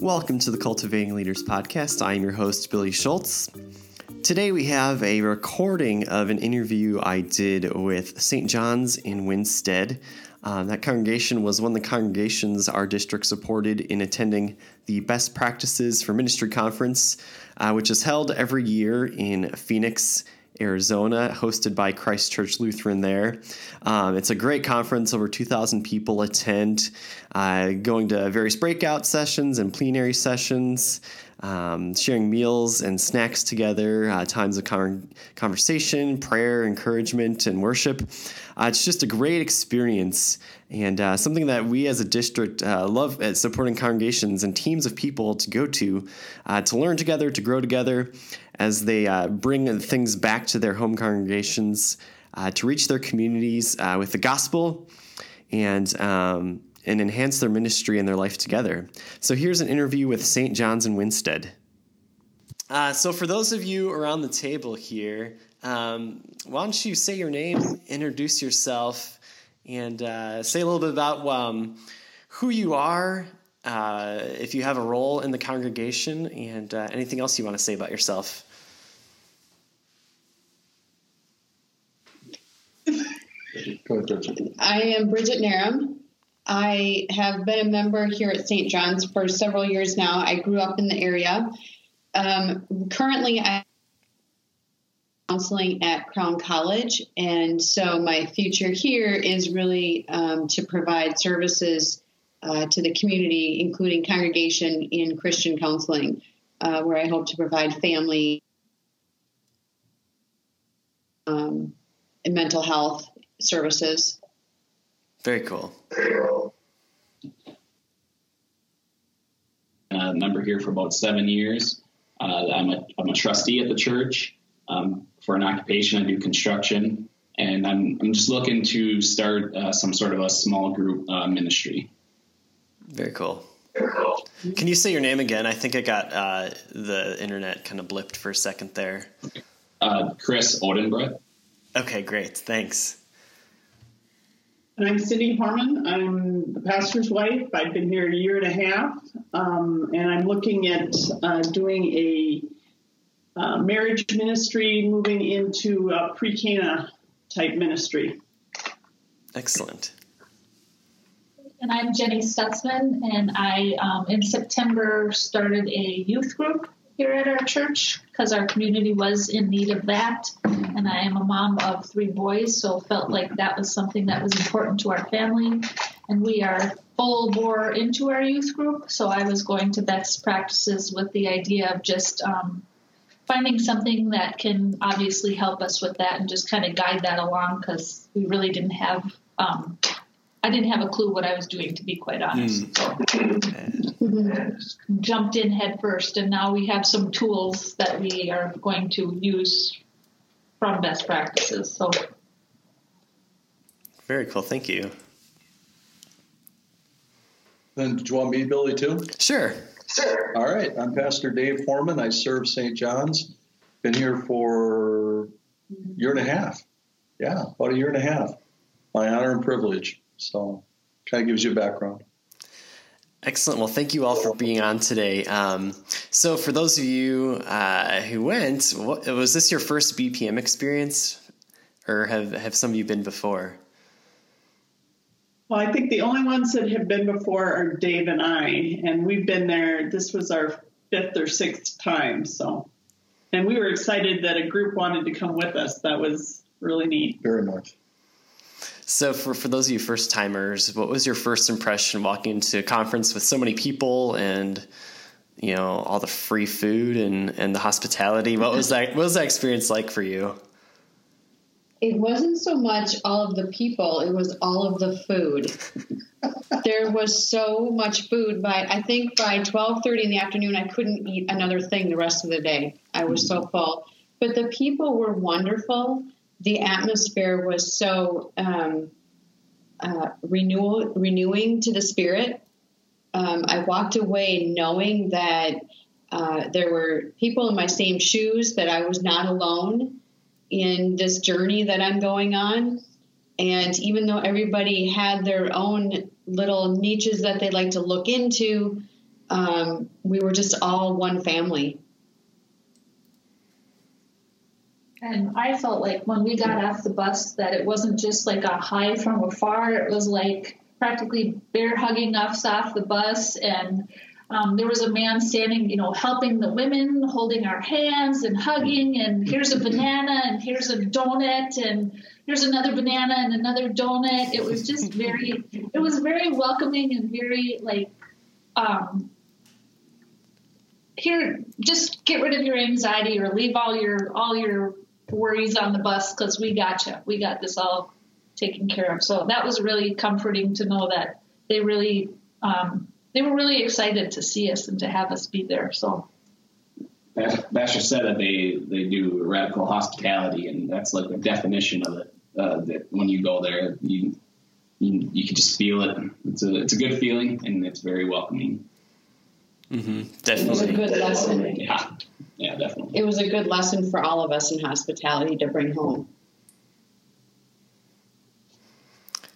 Welcome to the Cultivating Leaders podcast. I am your host, Billy Schultz. Today we have a recording of an interview I did with St. John's in Winsted. Um, that congregation was one of the congregations our district supported in attending the Best Practices for Ministry Conference, uh, which is held every year in Phoenix, Arizona, hosted by Christ Church Lutheran there. Um, it's a great conference, over 2,000 people attend, uh, going to various breakout sessions and plenary sessions. Um, sharing meals and snacks together, uh, times of con- conversation, prayer, encouragement, and worship. Uh, it's just a great experience and uh, something that we as a district uh, love at supporting congregations and teams of people to go to uh, to learn together, to grow together as they uh, bring things back to their home congregations, to reach their communities with the gospel and um, and enhance their ministry and their life together. So here's an interview with St. John's in Winsted. Uh, so for those of you around the table here, um, why don't you say your name, introduce yourself, and uh, say a little bit about um, who you are, uh, if you have a role in the congregation, and uh, anything else you want to say about yourself. I am Bridget Narum. I have been a member here at St. John's for several years now. I grew up in the area. Um, currently, I'm counseling at Crown College, and so my future here is really um, to provide services uh, to the community, including congregation in Christian counseling, uh, where I hope to provide family um, and mental health services. Very cool. Uh, member here for about seven years. Uh, I'm, a, I'm a trustee at the church. Um, for an occupation, I do construction, and I'm, I'm just looking to start uh, some sort of a small group uh, ministry. Very cool. Can you say your name again? I think I got uh, the internet kind of blipped for a second there. Uh, Chris Odenbrett. Okay, great. Thanks. And I'm Cindy Harmon. I'm the pastor's wife. I've been here a year and a half, um, and I'm looking at uh, doing a uh, marriage ministry, moving into a pre-Cana type ministry. Excellent. And I'm Jenny Stutzman, and I, um, in September, started a youth group here at our church because our community was in need of that. And I am a mom of three boys, so felt like that was something that was important to our family. And we are full bore into our youth group, so I was going to best practices with the idea of just um, finding something that can obviously help us with that and just kind of guide that along because we really didn't have um, I didn't have a clue what I was doing, to be quite honest. Mm. So, jumped in head first, and now we have some tools that we are going to use from best practices. So, very cool. Thank you. Then, do you want me, Billy, too? Sure. Sure. All right. I'm Pastor Dave Foreman. I serve St. John's. Been here for a year and a half. Yeah, about a year and a half. My honor and privilege. So, kind of gives you a background. Excellent. Well, thank you all for being on today. Um, so, for those of you uh, who went, what, was this your first BPM experience, or have have some of you been before? Well, I think the only ones that have been before are Dave and I, and we've been there. This was our fifth or sixth time, so, and we were excited that a group wanted to come with us. That was really neat. Very much. So, for, for those of you first timers, what was your first impression walking into a conference with so many people and you know all the free food and, and the hospitality? What was that? What was that experience like for you? It wasn't so much all of the people; it was all of the food. there was so much food. By I think by twelve thirty in the afternoon, I couldn't eat another thing the rest of the day. I was so full. But the people were wonderful the atmosphere was so um, uh, renewal, renewing to the spirit. Um, I walked away knowing that uh, there were people in my same shoes, that I was not alone in this journey that I'm going on. And even though everybody had their own little niches that they like to look into, um, we were just all one family. And I felt like when we got off the bus that it wasn't just like a high from afar. It was like practically bear hugging us off the bus. And um, there was a man standing, you know, helping the women, holding our hands and hugging. And here's a banana and here's a donut and here's another banana and another donut. It was just very, it was very welcoming and very like, um, here, just get rid of your anxiety or leave all your all your worries on the bus because we got you. We got this all taken care of. So that was really comforting to know that they really um, they were really excited to see us and to have us be there. So. Basher said that they, they do radical hospitality, and that's like the definition of it. Uh, that when you go there, you, you you can just feel it. It's a it's a good feeling, and it's very welcoming. Mm-hmm. It was a good lesson. Yeah, yeah, definitely. It was a good lesson for all of us in hospitality to bring home.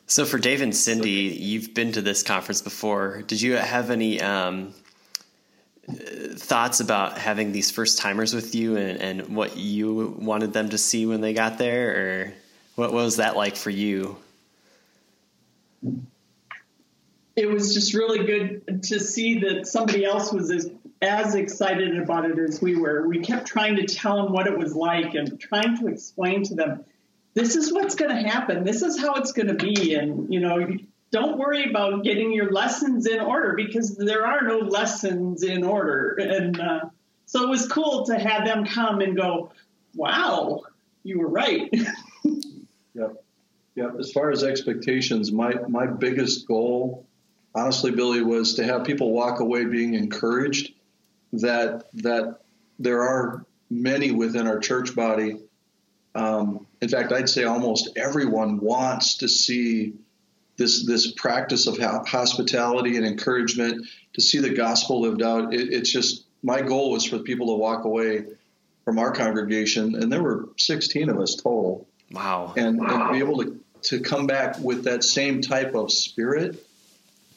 So for Dave and Cindy, you've been to this conference before. Did you have any um, uh, thoughts about having these first timers with you and, and what you wanted them to see when they got there, or what, what was that like for you? It was just really good to see that somebody else was as, as excited about it as we were. We kept trying to tell them what it was like and trying to explain to them, this is what's going to happen. This is how it's going to be. And, you know, don't worry about getting your lessons in order because there are no lessons in order. And uh, so it was cool to have them come and go, wow, you were right. Yep. Yep. As far as expectations, my, my biggest goal, honestly, Billy, was to have people walk away being encouraged that that there are many within our church body. Um, in fact, I'd say almost everyone wants to see this this practice of hospitality and encouragement to see the gospel lived out. It, it's just my goal was for people to walk away from our congregation, and there were 16 of us total Wow. and, and be able to, to come back with that same type of spirit,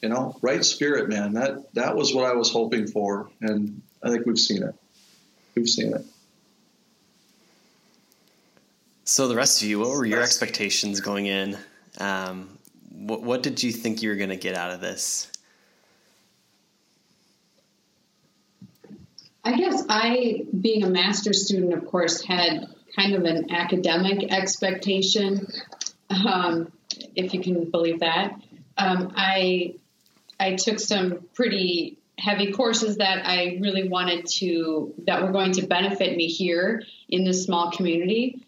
you know, right spirit, man. That that was what I was hoping for, and I think we've seen it. We've seen it. So the rest of you, what were your expectations going in? Um, what, what did you think you were going to get out of this? I guess I, being a master's student, of course, had kind of an academic expectation, um, if you can believe that. Um, I I took some pretty heavy courses that I really wanted to that were going to benefit me here in this small community.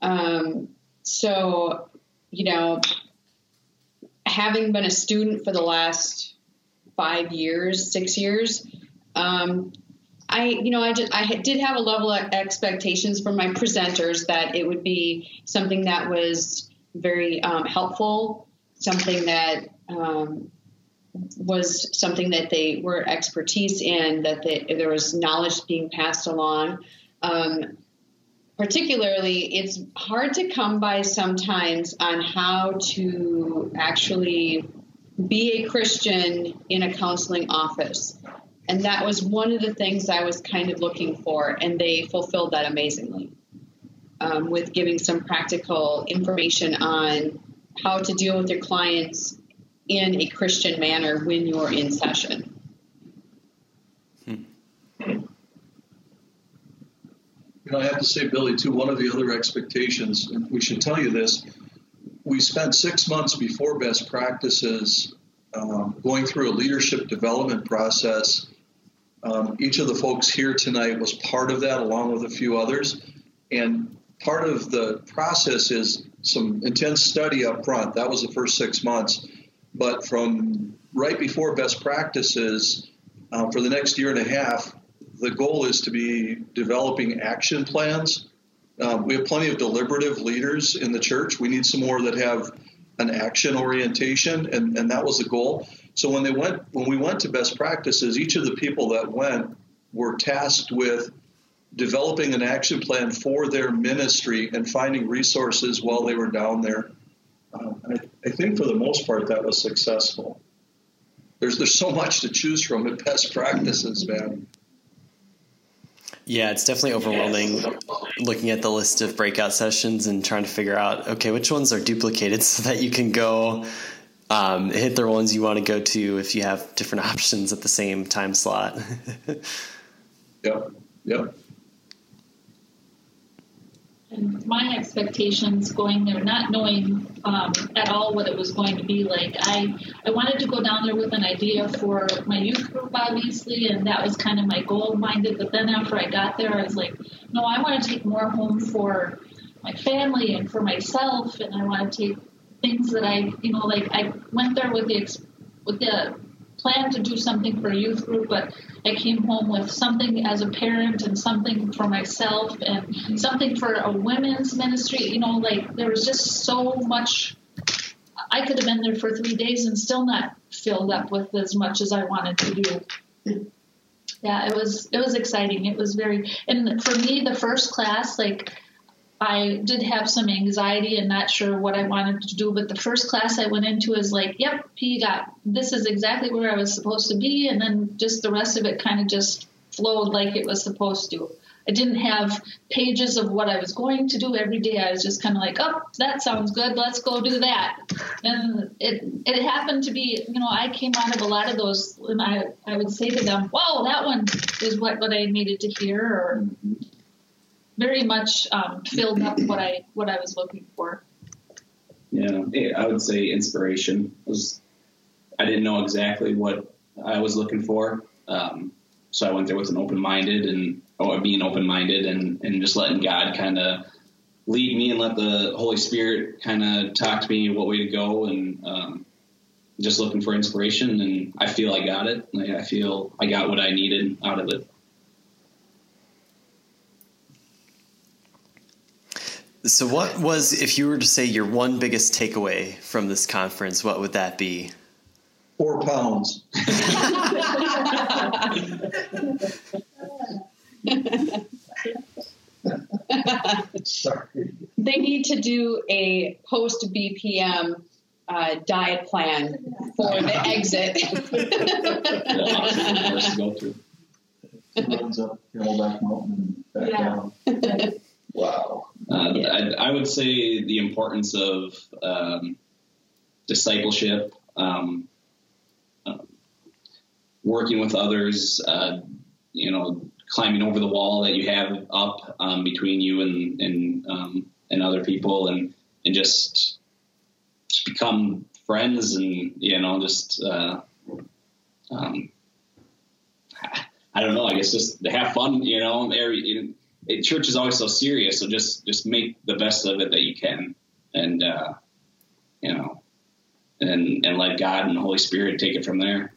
Um, so, you know, having been a student for the last five years, six years, um, I, you know, I, just, I did have a level of expectations from my presenters that it would be something that was very um, helpful, something that um, was something that they were expertise in, that they, there was knowledge being passed along. Um, particularly, it's hard to come by sometimes on how to actually be a Christian in a counseling office. And that was one of the things I was kind of looking for, and they fulfilled that amazingly um, with giving some practical information on how to deal with your clients in a Christian manner when you're in session. You know, I have to say, Billy, too. One of the other expectations, and we should tell you this: we spent six months before best practices um, going through a leadership development process. Um, each of the folks here tonight was part of that, along with a few others. And part of the process is some intense study up front. That was the first six months. But from right before best practices, uh, for the next year and a half, the goal is to be developing action plans. Um, we have plenty of deliberative leaders in the church. We need some more that have an action orientation, and, and that was the goal. So when they went, when we went to best practices, each of the people that went were tasked with developing an action plan for their ministry and finding resources while they were down there. Um, I, I think for the most part that was successful. there's there's so much to choose from at best practices, man. Yeah, it's definitely overwhelming looking at the list of breakout sessions and trying to figure out okay which ones are duplicated so that you can go um, hit the ones you want to go to if you have different options at the same time slot. yep. Yep. And my expectations going there, not knowing um, at all what it was going to be like, I I wanted to go down there with an idea for my youth group, obviously, and that was kind of my goal minded. But then after I got there, I was like, no, I want to take more home for my family and for myself, and I want to take things that I, you know, like I went there with the with the plan to do something for a youth group, but I came home with something as a parent and something for myself and something for a women's ministry. You know, like there was just so much. I could have been there for three days and still not filled up with as much as I wanted to do. Yeah, it was it was exciting. It was very and for me the first class like I did have some anxiety and not sure what I wanted to do, but the first class I went into is like, yep, he got this is exactly where I was supposed to be, and then just the rest of it kind of just flowed like it was supposed to. I didn't have pages of what I was going to do every day. I was just kind of like, oh, that sounds good. Let's go do that. And it it happened to be, you know, I came out of a lot of those, and I I would say to them, wow, that one is what what I needed to hear, or very much um, filled up what I what I was looking for. Yeah, I would say inspiration was. I didn't know exactly what I was looking for, um, so I went there with an open minded and or being open minded and and just letting God kind of lead me and let the Holy Spirit kind of talk to me what way to go and um, just looking for inspiration and I feel I got it. I feel I got what I needed out of it. So, what was, if you were to say your one biggest takeaway from this conference, what would that be? Four pounds. Sorry. They need to do a post BPM uh, diet plan for the exit. Runs up Camelback Mountain and back Yeah. down. Wow. Uh, but I, I would say the importance of um, discipleship, um, uh, working with others, uh, you know, climbing over the wall that you have up um, between you and and um, and other people, and and just just become friends, and you know, just uh, um, I don't know. I guess just to have fun, you know. Every, it, church is always so serious, so just just make the best of it that you can, and uh, you know, and and let God and the Holy Spirit take it from there.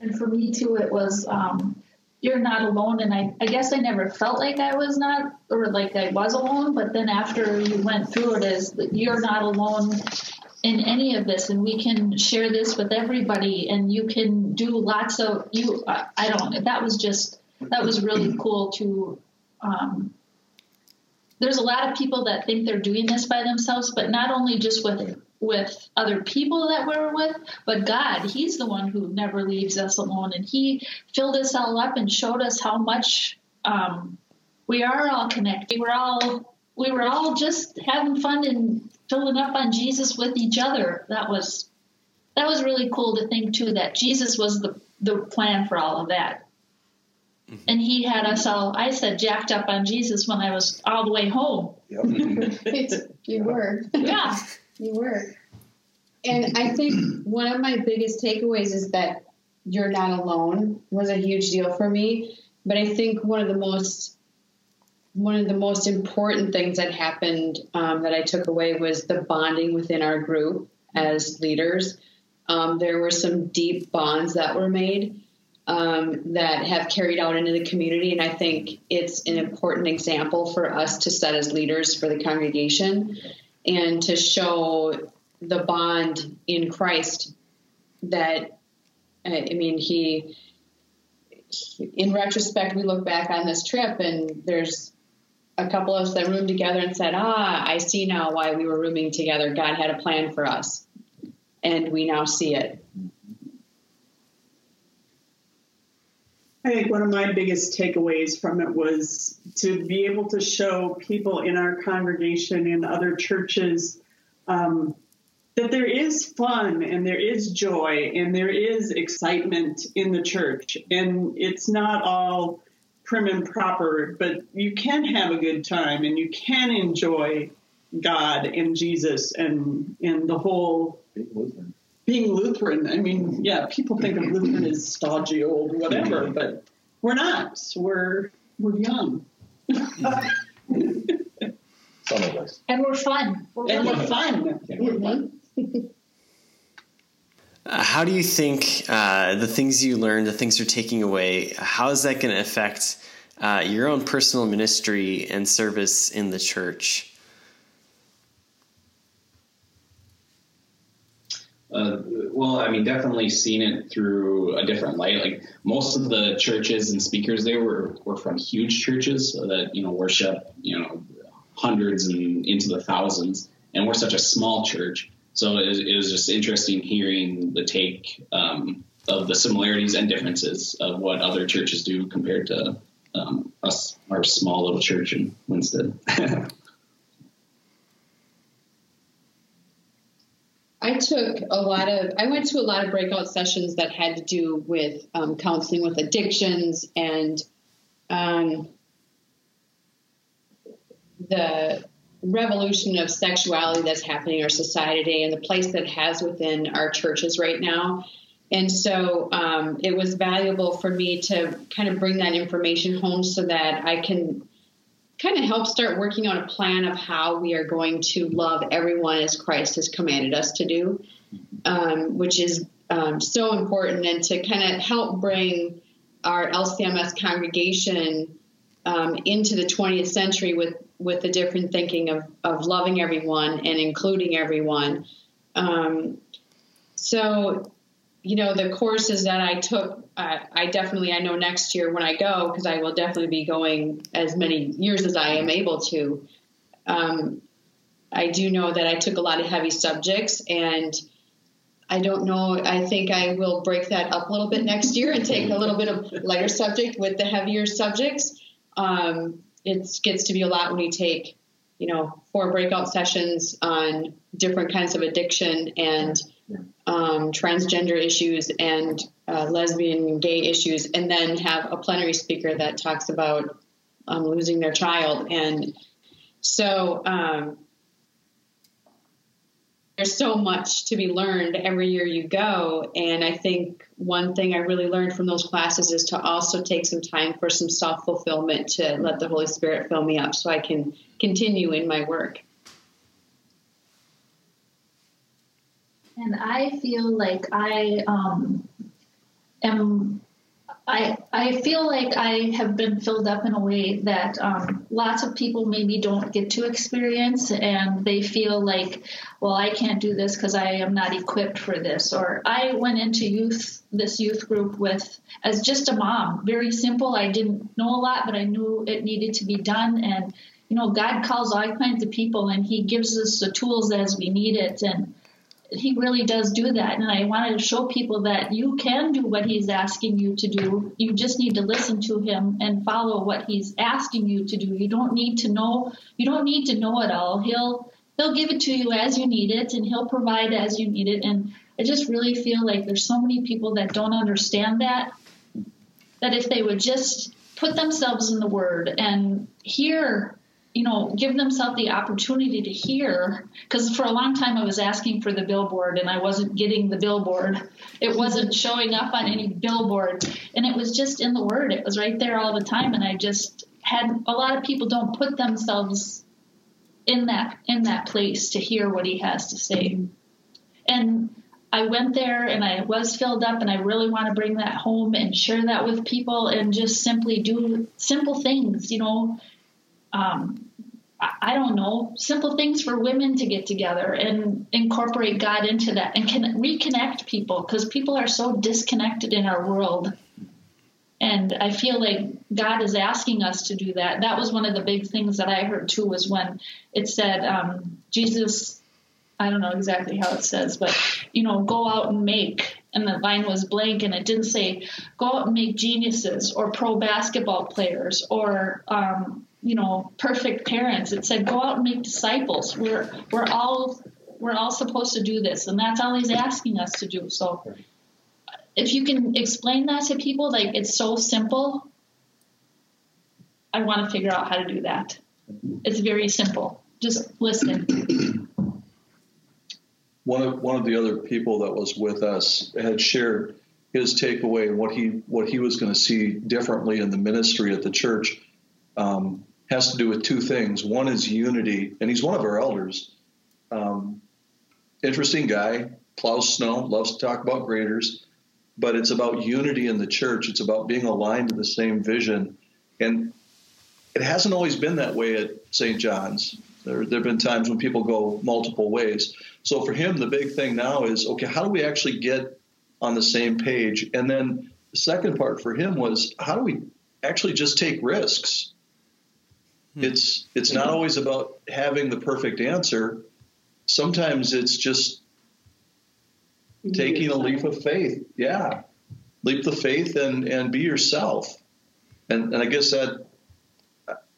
And for me too, it was um, you're not alone. And I, I guess I never felt like I was not, or like I was alone. But then after you went through it, is you're not alone in any of this, and we can share this with everybody, and you can do lots of you. I, don't. That was just that was really cool to. Um, there's a lot of people that think they're doing this by themselves, but not only just with with other people that we're with, but God, He's the one who never leaves us alone, and He filled us all up and showed us how much um, we are all connected. We're all we were all just having fun and filling up on Jesus with each other. That was that was really cool to think too that Jesus was the the plan for all of that. Mm-hmm. And he had us all, I said, jacked up on Jesus when I was all the way home. Yep. you were. Yeah. You were. And I think one of my biggest takeaways is that you're not alone was a huge deal for me. But I think one of the most one of the most important things that happened um, that I took away was the bonding within our group as leaders. Um, there were some deep bonds that were made um, that have carried out into the community, and I think it's an important example for us to set as leaders for the congregation and to show the bond in Christ that I mean he in retrospect we look back on this trip and there's a couple of us that roomed together and said, Ah, I see now why we were rooming together. God had a plan for us. And we now see it. I think one of my biggest takeaways from it was to be able to show people in our congregation and other churches um, that there is fun and there is joy and there is excitement in the church. And it's not all prim and proper, but you can have a good time and you can enjoy God and Jesus and, and the whole being Lutheran. I mean, yeah, people think of Lutheran as stodgy old whatever, but we're not. We're we're young. Some of us. And we're fun. We're and we're fun. We're fun. Uh, how do you think uh, the things you learned, the things you're taking away, how is that going to affect uh, your own personal ministry and service in the church? Uh, well, I mean, definitely seen it through a different light. Like most of the churches and speakers there were, were from huge churches that, you know, worship, you know, hundreds and into the thousands. And we're such a small church. So it, it was just interesting hearing the take um, of the similarities and differences of what other churches do compared to um, us, our small little church in Winsted. I took a lot of, I went to a lot of breakout sessions that had to do with um, counseling with addictions and um, the revolution of sexuality that's happening in our society today and the place that has within our churches right now. And so um, it was valuable for me to kind of bring that information home so that I can kind of help start working on a plan of how we are going to love everyone as Christ has commanded us to do, um, which is um, so important, and to kind of help bring our LCMS congregation um, into the 20th century with with the different thinking of of loving everyone and including everyone. Um, so you know the courses that I took, uh, I definitely I know next year when I go because I will definitely be going as many years as I am able to. Um, I do know that I took a lot of heavy subjects and. I don't know. I think I will break that up a little bit next year and take a little bit of lighter subject with the heavier subjects. Um, it gets to be a lot when you take, you know, four breakout sessions on different kinds of addiction and um, transgender issues and uh, lesbian gay issues, and then have a plenary speaker that talks about um, losing their child. And so um, there's so much to be learned every year you go. And I think one thing I really learned from those classes is to also take some time for some self fulfillment to let the Holy Spirit fill me up so I can continue in my work. And I feel like I um, am. I I feel like I have been filled up in a way that um, lots of people maybe don't get to experience, and they feel like, well, I can't do this because I am not equipped for this. Or I went into youth this youth group with as just a mom, very simple. I didn't know a lot, but I knew it needed to be done, and you know, God calls all kinds of people, and He gives us the tools as we need it, and he really does do that. And I wanted to show people that you can do what he's asking you to do. You just need to listen to him and follow what he's asking you to do. You don't need to know you don't need to know it all. He'll he'll give it to you as you need it and he'll provide as you need it. And I just really feel like there's so many people that don't understand that that if they would just put themselves in the word and hear you know, give themselves the opportunity to hear. Because for a long time I was asking for the billboard and I wasn't getting the billboard. It wasn't showing up on any billboard. And it was just in the Word, it was right there all the time. And I just had a lot of people don't put themselves in that in that place to hear what he has to say. And I went there and I was filled up and I really want to bring that home and share that with people and just simply do simple things, you know, um, I don't know, simple things for women to get together and incorporate God into that and can reconnect people because people are so disconnected in our world. And I feel like God is asking us to do that. That was one of the big things that I heard too, was when it said, um, Jesus, I don't know exactly how it says, but, you know, go out and make. And the line was blank, and it didn't say, go out and make geniuses or pro basketball players or, um, you know, perfect parents. It said, go out and make disciples. We're, we're all we're all supposed to do this, and that's all he's asking us to do. So, if you can explain that to people, like it's so simple, I want to figure out how to do that. It's very simple. Just listen. One of one of the other people that was with us had shared his takeaway and what he what he was going to see differently in the ministry at the church um, has to do with two things. One is unity, and he's one of our elders. Um, interesting guy, plows snow, loves to talk about graders, but it's about unity in the church. It's about being aligned to the same vision. And it hasn't always been that way at St. John's. There, there have been times when people go multiple ways. So for him, the big thing now is okay, how do we actually get on the same page? And then the second part for him was how do we actually just take risks? Hmm. It's it's not always about having the perfect answer sometimes it's just taking a leap of faith. Yeah. Leap the faith and, and be yourself. And, and I guess that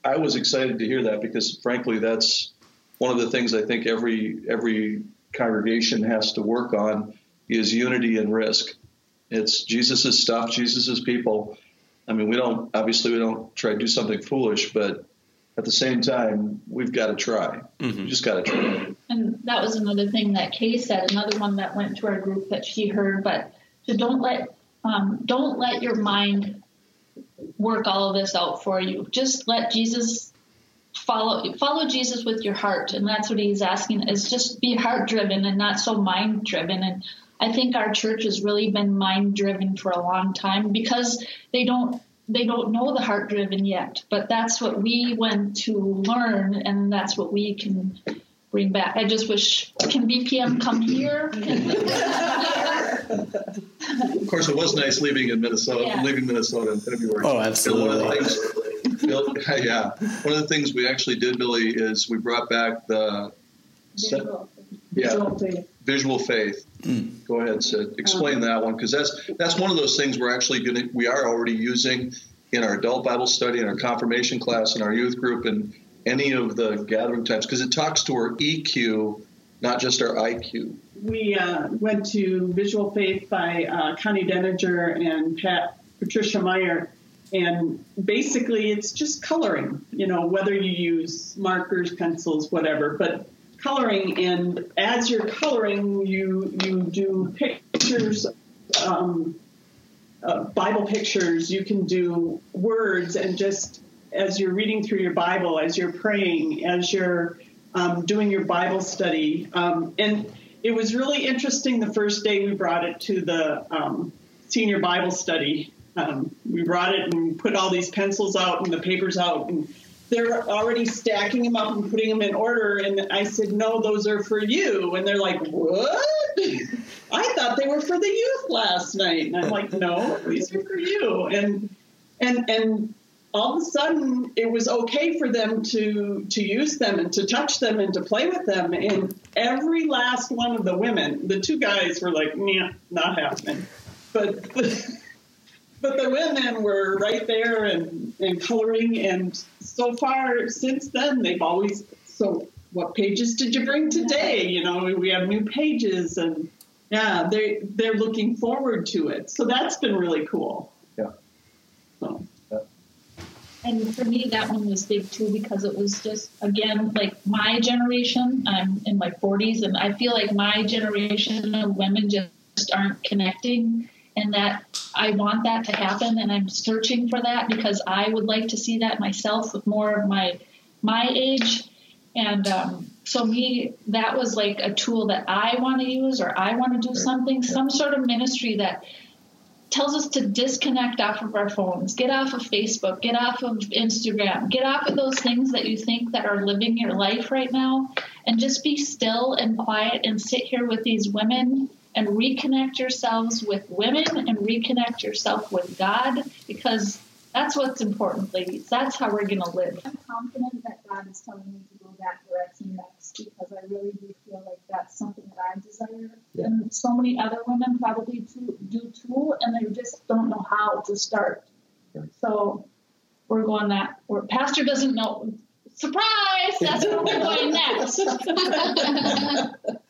I was excited to hear that because frankly, that's one of the things I think every, every congregation has to work on is unity and risk. It's Jesus's stuff, Jesus's people. I mean, we don't, obviously we don't try to do something foolish, but at the same time, we've got to try. Mm-hmm. We just got to try. And that was another thing that Kay said. Another one that went to our group that she heard. But to don't let um, don't let your mind work all of this out for you. Just let Jesus follow follow Jesus with your heart, and that's what he's asking. Is just be heart driven and not so mind driven. And I think our church has really been mind driven for a long time because they don't they don't know the heart driven yet, but that's what we went to learn, and that's what we can bring back. I just wish can BPM come here? of course, it was nice leaving in Minnesota, yeah. leaving Minnesota in February. Oh, absolutely. one of the things, yeah, one of the things we actually did, Billy, is we brought back the visual, yeah, visual faith. Visual faith. Go ahead, Sid. Explain that one because that's that's one of those things we're actually going to we are already using in our adult Bible study, in our confirmation class, in our youth group, and any of the gathering times because it talks to our EQ, not just our IQ. We uh, went to Visual Faith by uh, Connie Denninger and Pat Patricia Meyer, and basically it's just coloring. You know, whether you use markers, pencils, whatever, but coloring. And as you're coloring, you you do pictures. Um, uh, Bible pictures, you can do words, and just as you're reading through your Bible, as you're praying, as you're um, doing your Bible study. Um, and it was really interesting the first day we brought it to the um, senior Bible study. Um, we brought it and put all these pencils out and the papers out, and they're already stacking them up and putting them in order. And I said, No, those are for you. And they're like, What? I thought they were for the youth last night. And I'm like, No, these are for you. And and and all of a sudden it was okay for them to to use them and to touch them and to play with them and every last one of the women the two guys were like yeah not happening but but the women were right there and, and coloring. And so far since then, they've always, so what pages did you bring today? You know, we have new pages and yeah, they, they're looking forward to it. So that's been really cool. Yeah. So. And for me, that one was big too because it was just, again, like my generation. I'm in my 40s, and I feel like my generation of women just aren't connecting and that I want that to happen and I'm searching for that because I would like to see that myself with more of my my age. And um, so me that was like a tool that I want to use or I want to do something some sort of ministry that tells us to disconnect off of our phones get off of Facebook get off of Instagram get off of those things that you think that are living your life right now and just be still and quiet and sit here with these women and reconnect yourselves with women and reconnect yourself with God because because that's what's important, ladies. That's how we're going to live. I'm confident that God is telling me to go that direction next because I really do feel like that's something that I desire. Yeah. And so many other women probably too, do too, and they just don't know how to start. So We're going that. Where Pastor doesn't know. Surprise! That's where we're going next.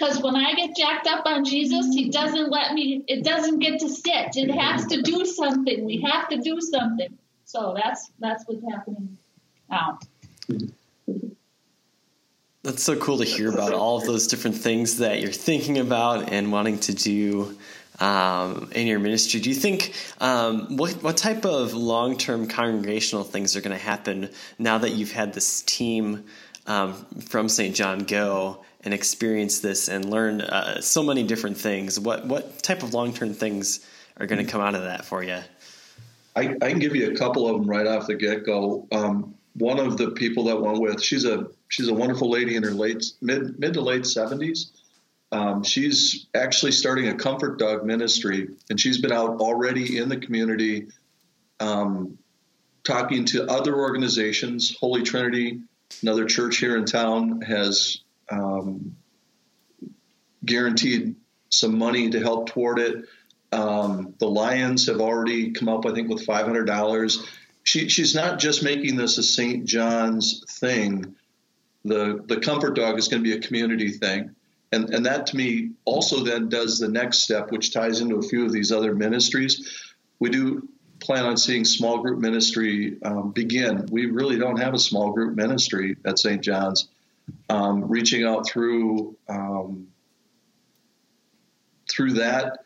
Because when I get jacked up on Jesus, He doesn't let me. It doesn't get to sit. It has to do something. We have to do something. So that's that's what's happening now. That's so cool to hear about all of those different things that you're thinking about and wanting to do um, in your ministry. Do you think um, what what type of long term congregational things are going to happen now that you've had this team um, from St. John go and experience this and learn uh, so many different things? What what type of long term things are going to come out of that for you? I, I can give you a couple of them right off the get go. Um, one of the people that went with, she's a she's a wonderful lady in her late mid mid to late seventies. Um, she's actually starting a comfort dog ministry, and she's been out already in the community, um, talking to other organizations. Holy Trinity, another church here in town, has um, guaranteed some money to help toward it. Um, the Lions have already come up, I think, with five hundred dollars. She, she's not just making this a St. John's thing. The the comfort dog is going to be a community thing, and and that to me also then does the next step, which ties into a few of these other ministries. We do plan on seeing small group ministry um, begin. We really don't have a small group ministry at St. John's. Um, reaching out through um, through that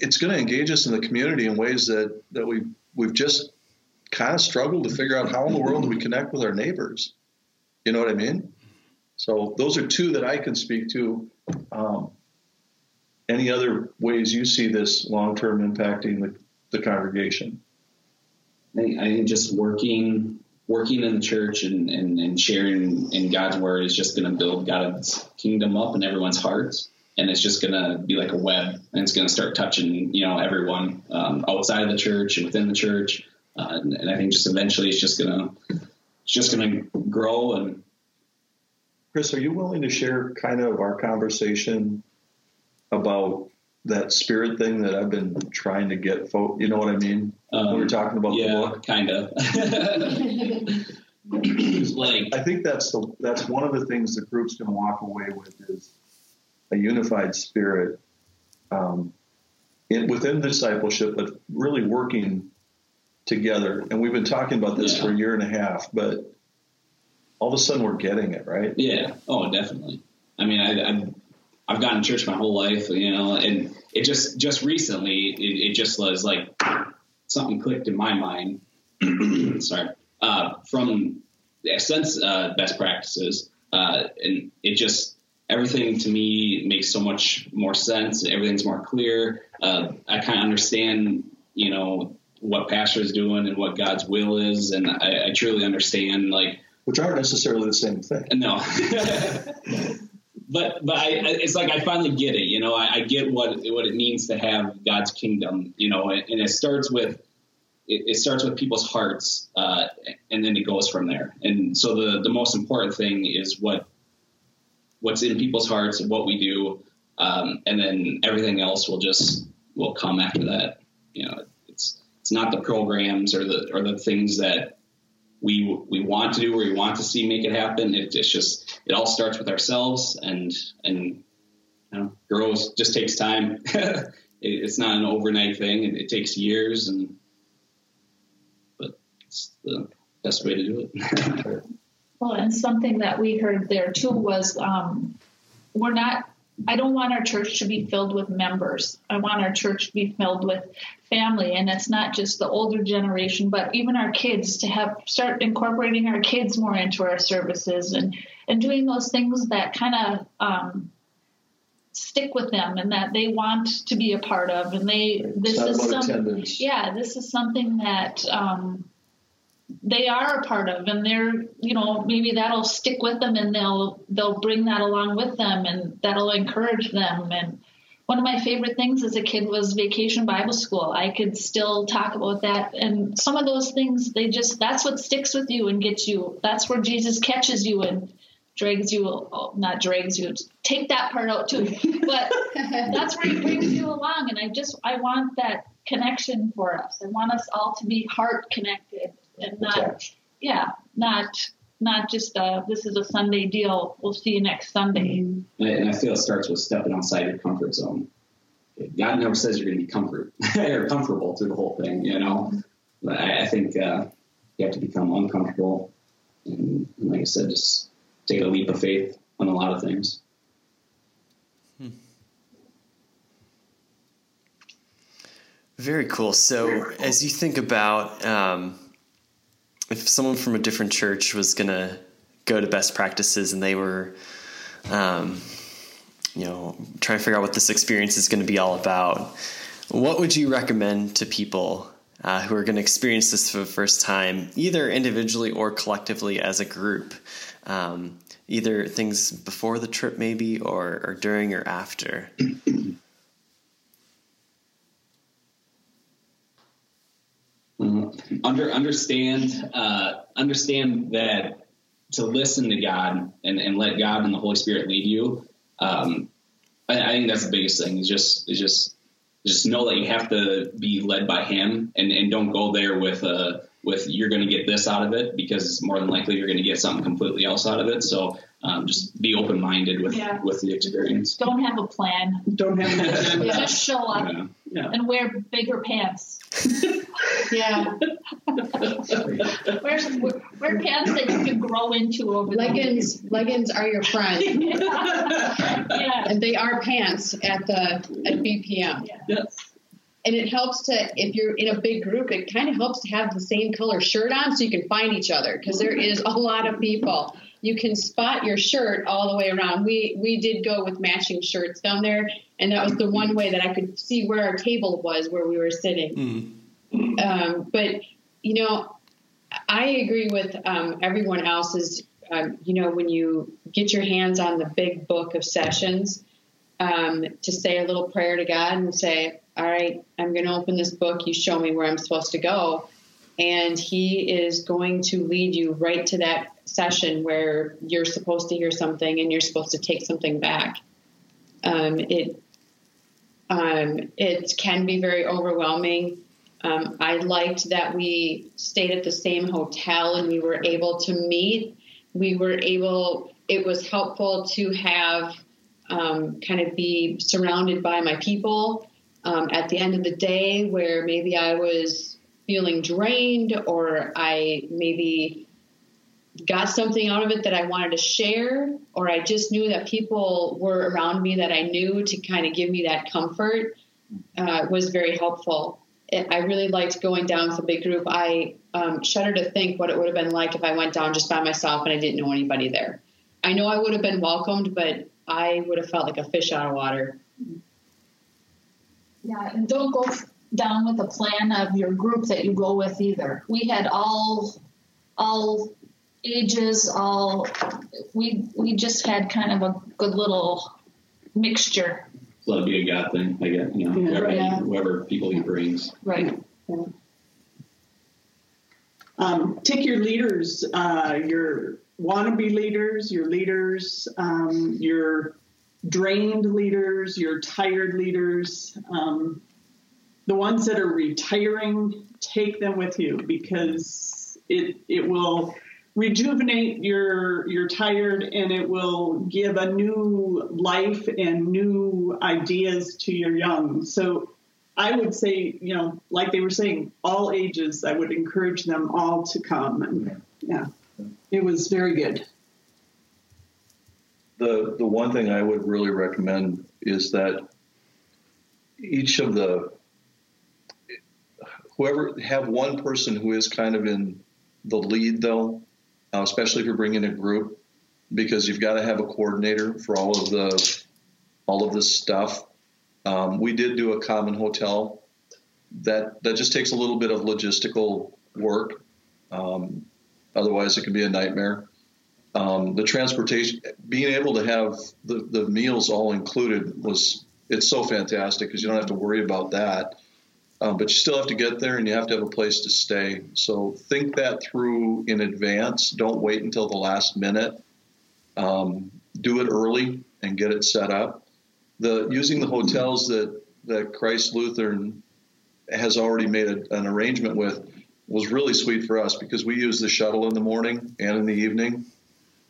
it's going to engage us in the community in ways that that we we've just kind of struggled to figure out how in the world do we connect with our neighbors. You know what I mean? So those are two that I can speak to. Um, any other ways you see this long term impacting the, the congregation? I I think just working working in the church and, and, and sharing in God's word is just going to build God's kingdom up in everyone's hearts. And it's just going to be like a web and it's going to start touching, you know, everyone um, outside of the church and within the church. Uh, and, and I think just eventually it's just going to, it's just going to grow. And Chris, are you willing to share kind of our conversation about that spirit thing that I've been trying to get folk? You know what I mean? um, when we're talking about the yeah, book. kind of. like, I think that's the that's one of the things the group's going to walk away with is a unified spirit um, in, within discipleship, but really working together. And we've been talking about this Yeah. for a year and a half, but all of a sudden we're getting it, right? Yeah. Oh, definitely. I mean, I, I've I've gone to church my whole life, you know, and it just just recently it, it just was like something clicked in my mind. sorry, uh, from the sense uh, best practices, uh, and it just everything to me makes so much more sense. Everything's more clear. Uh, I kind of understand, you know, what pastor is doing and what God's will is, and I, I truly understand like Which aren't necessarily the same thing. no. but but I, it's like I finally get it. You know, I, I get what what it means to have God's kingdom. You know, and, and it starts with it, it starts with people's hearts, uh, and then it goes from there. And so the the most important thing is what what's in people's hearts, what we do, um, and then everything else will just will come after that. You know, it's it's not the programs or the or the things that we we want to do or we want to see make it happen. It, it's just it all starts with ourselves and and you know grows just takes time. it, it's not an overnight thing. It, it takes years and but it's the best way to do it. Well, and something that we heard there too was um, we're not. I don't want our church to be filled with members. I want our church to be filled with family, and it's not just the older generation, but even our kids to have start incorporating our kids more into our services and and doing those things that kind of um, stick with them and that they want to be a part of. And they this is some attendance. yeah, this is something that um, they are a part of, and they're you know maybe that'll stick with them, and they'll they'll bring that along with them, and that'll encourage them, and one of my favorite things as a kid was vacation Bible school. I could still talk about that. And some of those things, they just, that's what sticks with you and gets you. That's where Jesus catches you and drags you, not drags you, take that part out too. But that's where he brings you along. And I just, I want that connection for us. I want us all to be heart connected and not, Attached. yeah, not, not just uh this is a Sunday deal. We'll see you next Sunday. And I, and I feel it starts with stepping outside your comfort zone. God never says you're going to be comfort or comfortable through the whole thing, you know. But I, I think uh, you have to become uncomfortable, and, and like I said, just take a leap of faith on a lot of things. Very cool. So, as you think about um, if someone from a different church was going to go to best practices and they were, um, you know, trying to figure out what this experience is going to be all about, what would you recommend to people uh, who are going to experience this for the first time, either individually or collectively as a group? Um, either things before the trip, maybe, or, or during or after. Under understand uh, understand that to listen to God and, and let God and the Holy Spirit lead you. Um, I, I think that's the biggest thing. Is just is just just know that you have to be led by Him and, and don't go there with uh with you're going to get this out of it because more than likely you're going to get something completely else out of it. So um, just be open minded with Yeah. with the experience. Don't have a plan. Don't have an agenda. Just show up Yeah. Yeah. and wear bigger pants. Yeah, Wear, wear, wear pants that you can grow into over the leggings. Leggings are your friend, yeah. and they are pants at the at BPM. Yes. And it helps to if you're in a big group, it kind of helps to have the same color shirt on so you can find each other because there is a lot of people. You can spot your shirt all the way around. We we did go with matching shirts down there, and that was the one way that I could see where our table was where we were sitting. Um, but you know, I agree with um, everyone else's. Um, you know, when you get your hands on the big book of sessions, um, to say a little prayer to God and say, "All right, I'm going to open this book. You show me where I'm supposed to go," and He is going to lead you right to that session where you're supposed to hear something and you're supposed to take something back. Um, it um, it can be very overwhelming. Um, I liked that we stayed at the same hotel and we were able to meet. We were able, it was helpful to have um, kind of be surrounded by my people um, at the end of the day where maybe I was feeling drained or I maybe got something out of it that I wanted to share, or I just knew that people were around me that I knew to kind of give me that comfort uh, was very helpful. I really liked going down with a big group. I um, shudder to think what it would have been like if I went down just by myself and I didn't know anybody there. I know I would have been welcomed, but I would have felt like a fish out of water. Yeah, and don't go down with a plan of your group that you go with either. We had all, all ages, all. We we just had kind of a good little mixture. Let it be a God thing. I guess. you know Yeah. whoever, Yeah. whoever people he brings. Right. Um, take your leaders, uh, your wannabe leaders, your leaders, um, your drained leaders, your tired leaders, um, the ones that are retiring. Take them with you because it it will rejuvenate your your tired and it will give a new life and new ideas to your young. So I would say, you know, like they were saying, all ages, I would encourage them all to come. And yeah, it was very good. The the one thing I would really recommend is that each of the whoever have one person who is kind of in the lead though, uh, especially if you're bringing a group, because you've got to have a coordinator for all of the all of this stuff. Um, we did do a common hotel. That that just takes a little bit of logistical work. Um, otherwise, it can be a nightmare. Um, the transportation, being able to have the, the meals all included was it's so fantastic because you don't have to worry about that. Um, but you still have to get there and you have to have a place to stay. So think that through in advance. Don't wait until the last minute. Um, do it early and get it set up. The using the hotels that that Christ Lutheran has already made a, an arrangement with was really sweet for us because we use the shuttle in the morning and in the evening.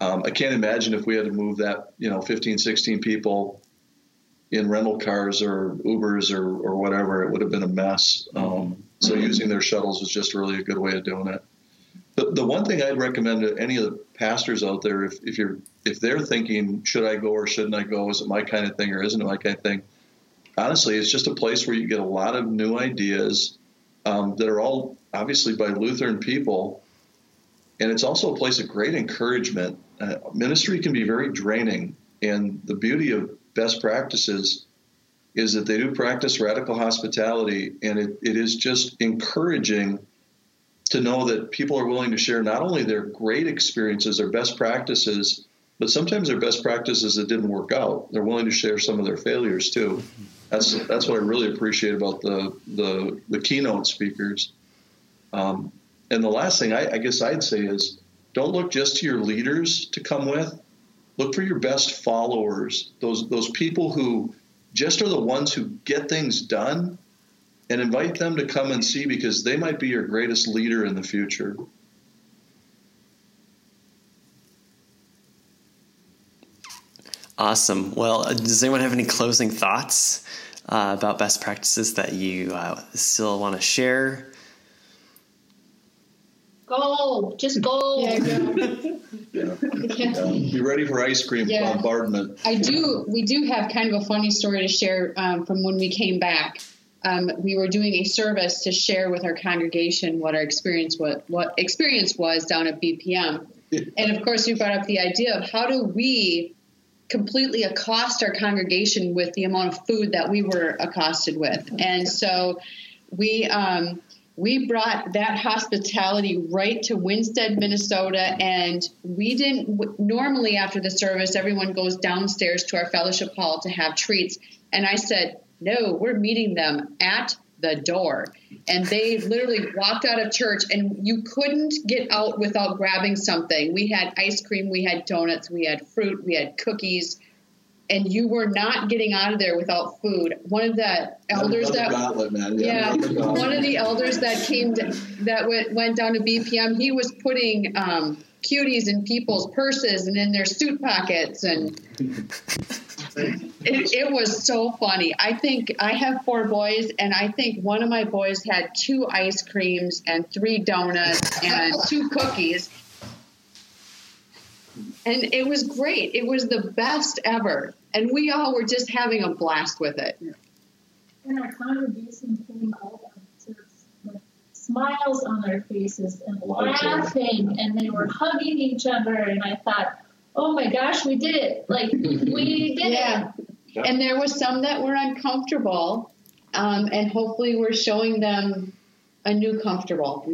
Um, I can't imagine if we had to move that, you know, 15, 16 people in rental cars or Ubers or, or whatever, it would have been a mess. Um, so using their shuttles was just really a good way of doing it. The, the one thing I'd recommend to any of the pastors out there, if, if you're if they're thinking, should I go or shouldn't I go? Is it my kind of thing or isn't it my kind of thing? Honestly, it's just a place where you get a lot of new ideas um, that are all obviously by Lutheran people. And it's also a place of great encouragement. Uh, ministry can be very draining. And the beauty of best practices is that they do practice radical hospitality. And it, it is just encouraging to know that people are willing to share not only their great experiences, their best practices, but sometimes their best practices that didn't work out. They're willing to share some of their failures too. That's that's what I really appreciate about the the, the keynote speakers. Um, and the last thing I, I guess I'd say is don't look just to your leaders to come with. Look for your best followers. Those those people who just are the ones who get things done and invite them to come and see because they might be your greatest leader in the future. Awesome. Well, uh, does anyone have any closing thoughts uh, about best practices that you uh, still want to share? Go, just go. Yeah, go. Yeah. Yeah. Be ready for ice cream Yeah. bombardment. I do. We do have kind of a funny story to share um, from when we came back. Um, we were doing a service to share with our congregation what our experience what what experience was down at BPM, and of course we brought up the idea of how do we completely accost our congregation with the amount of food that we were accosted with, and so we. Um, we brought that hospitality right to Winsted, Minnesota, and we didn't. Normally, after the service, everyone goes downstairs to our fellowship hall to have treats, and I said, "No, we're meeting them at the door." And they literally walked out of church, and you couldn't get out without grabbing something. We had ice cream, we had donuts, we had fruit, we had cookies, and you were not getting out of there without food. One of the elders Another that gauntlet, man. yeah, one of the elders that came to, that went, went down to BPM, he was putting um, cuties in people's purses and in their suit pockets, and it, it was so funny. I think I have four boys, and I think one of my boys had two ice creams and three donuts and two cookies. And it was great. It was the best ever. And we all were just having a blast with it. And our congregation came out with smiles on their faces and laughing, and they were hugging each other. And I thought, oh my gosh, we did it! Like we did Yeah. it. And there was some that were uncomfortable, um, and hopefully we're showing them a new comfortable.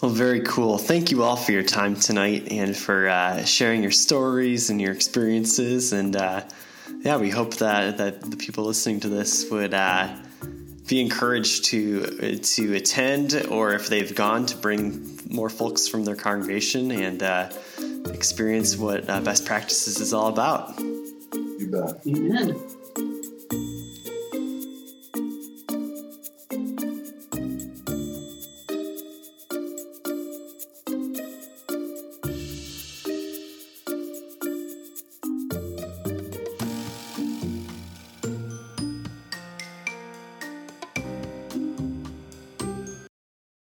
Well, very cool. Thank you all for your time tonight and for uh, sharing your stories and your experiences. And uh, yeah, we hope that, that the people listening to this would uh, be encouraged to to attend, or if they've gone, to bring more folks from their congregation and uh, experience what uh, best practices is all about. You bet. Amen.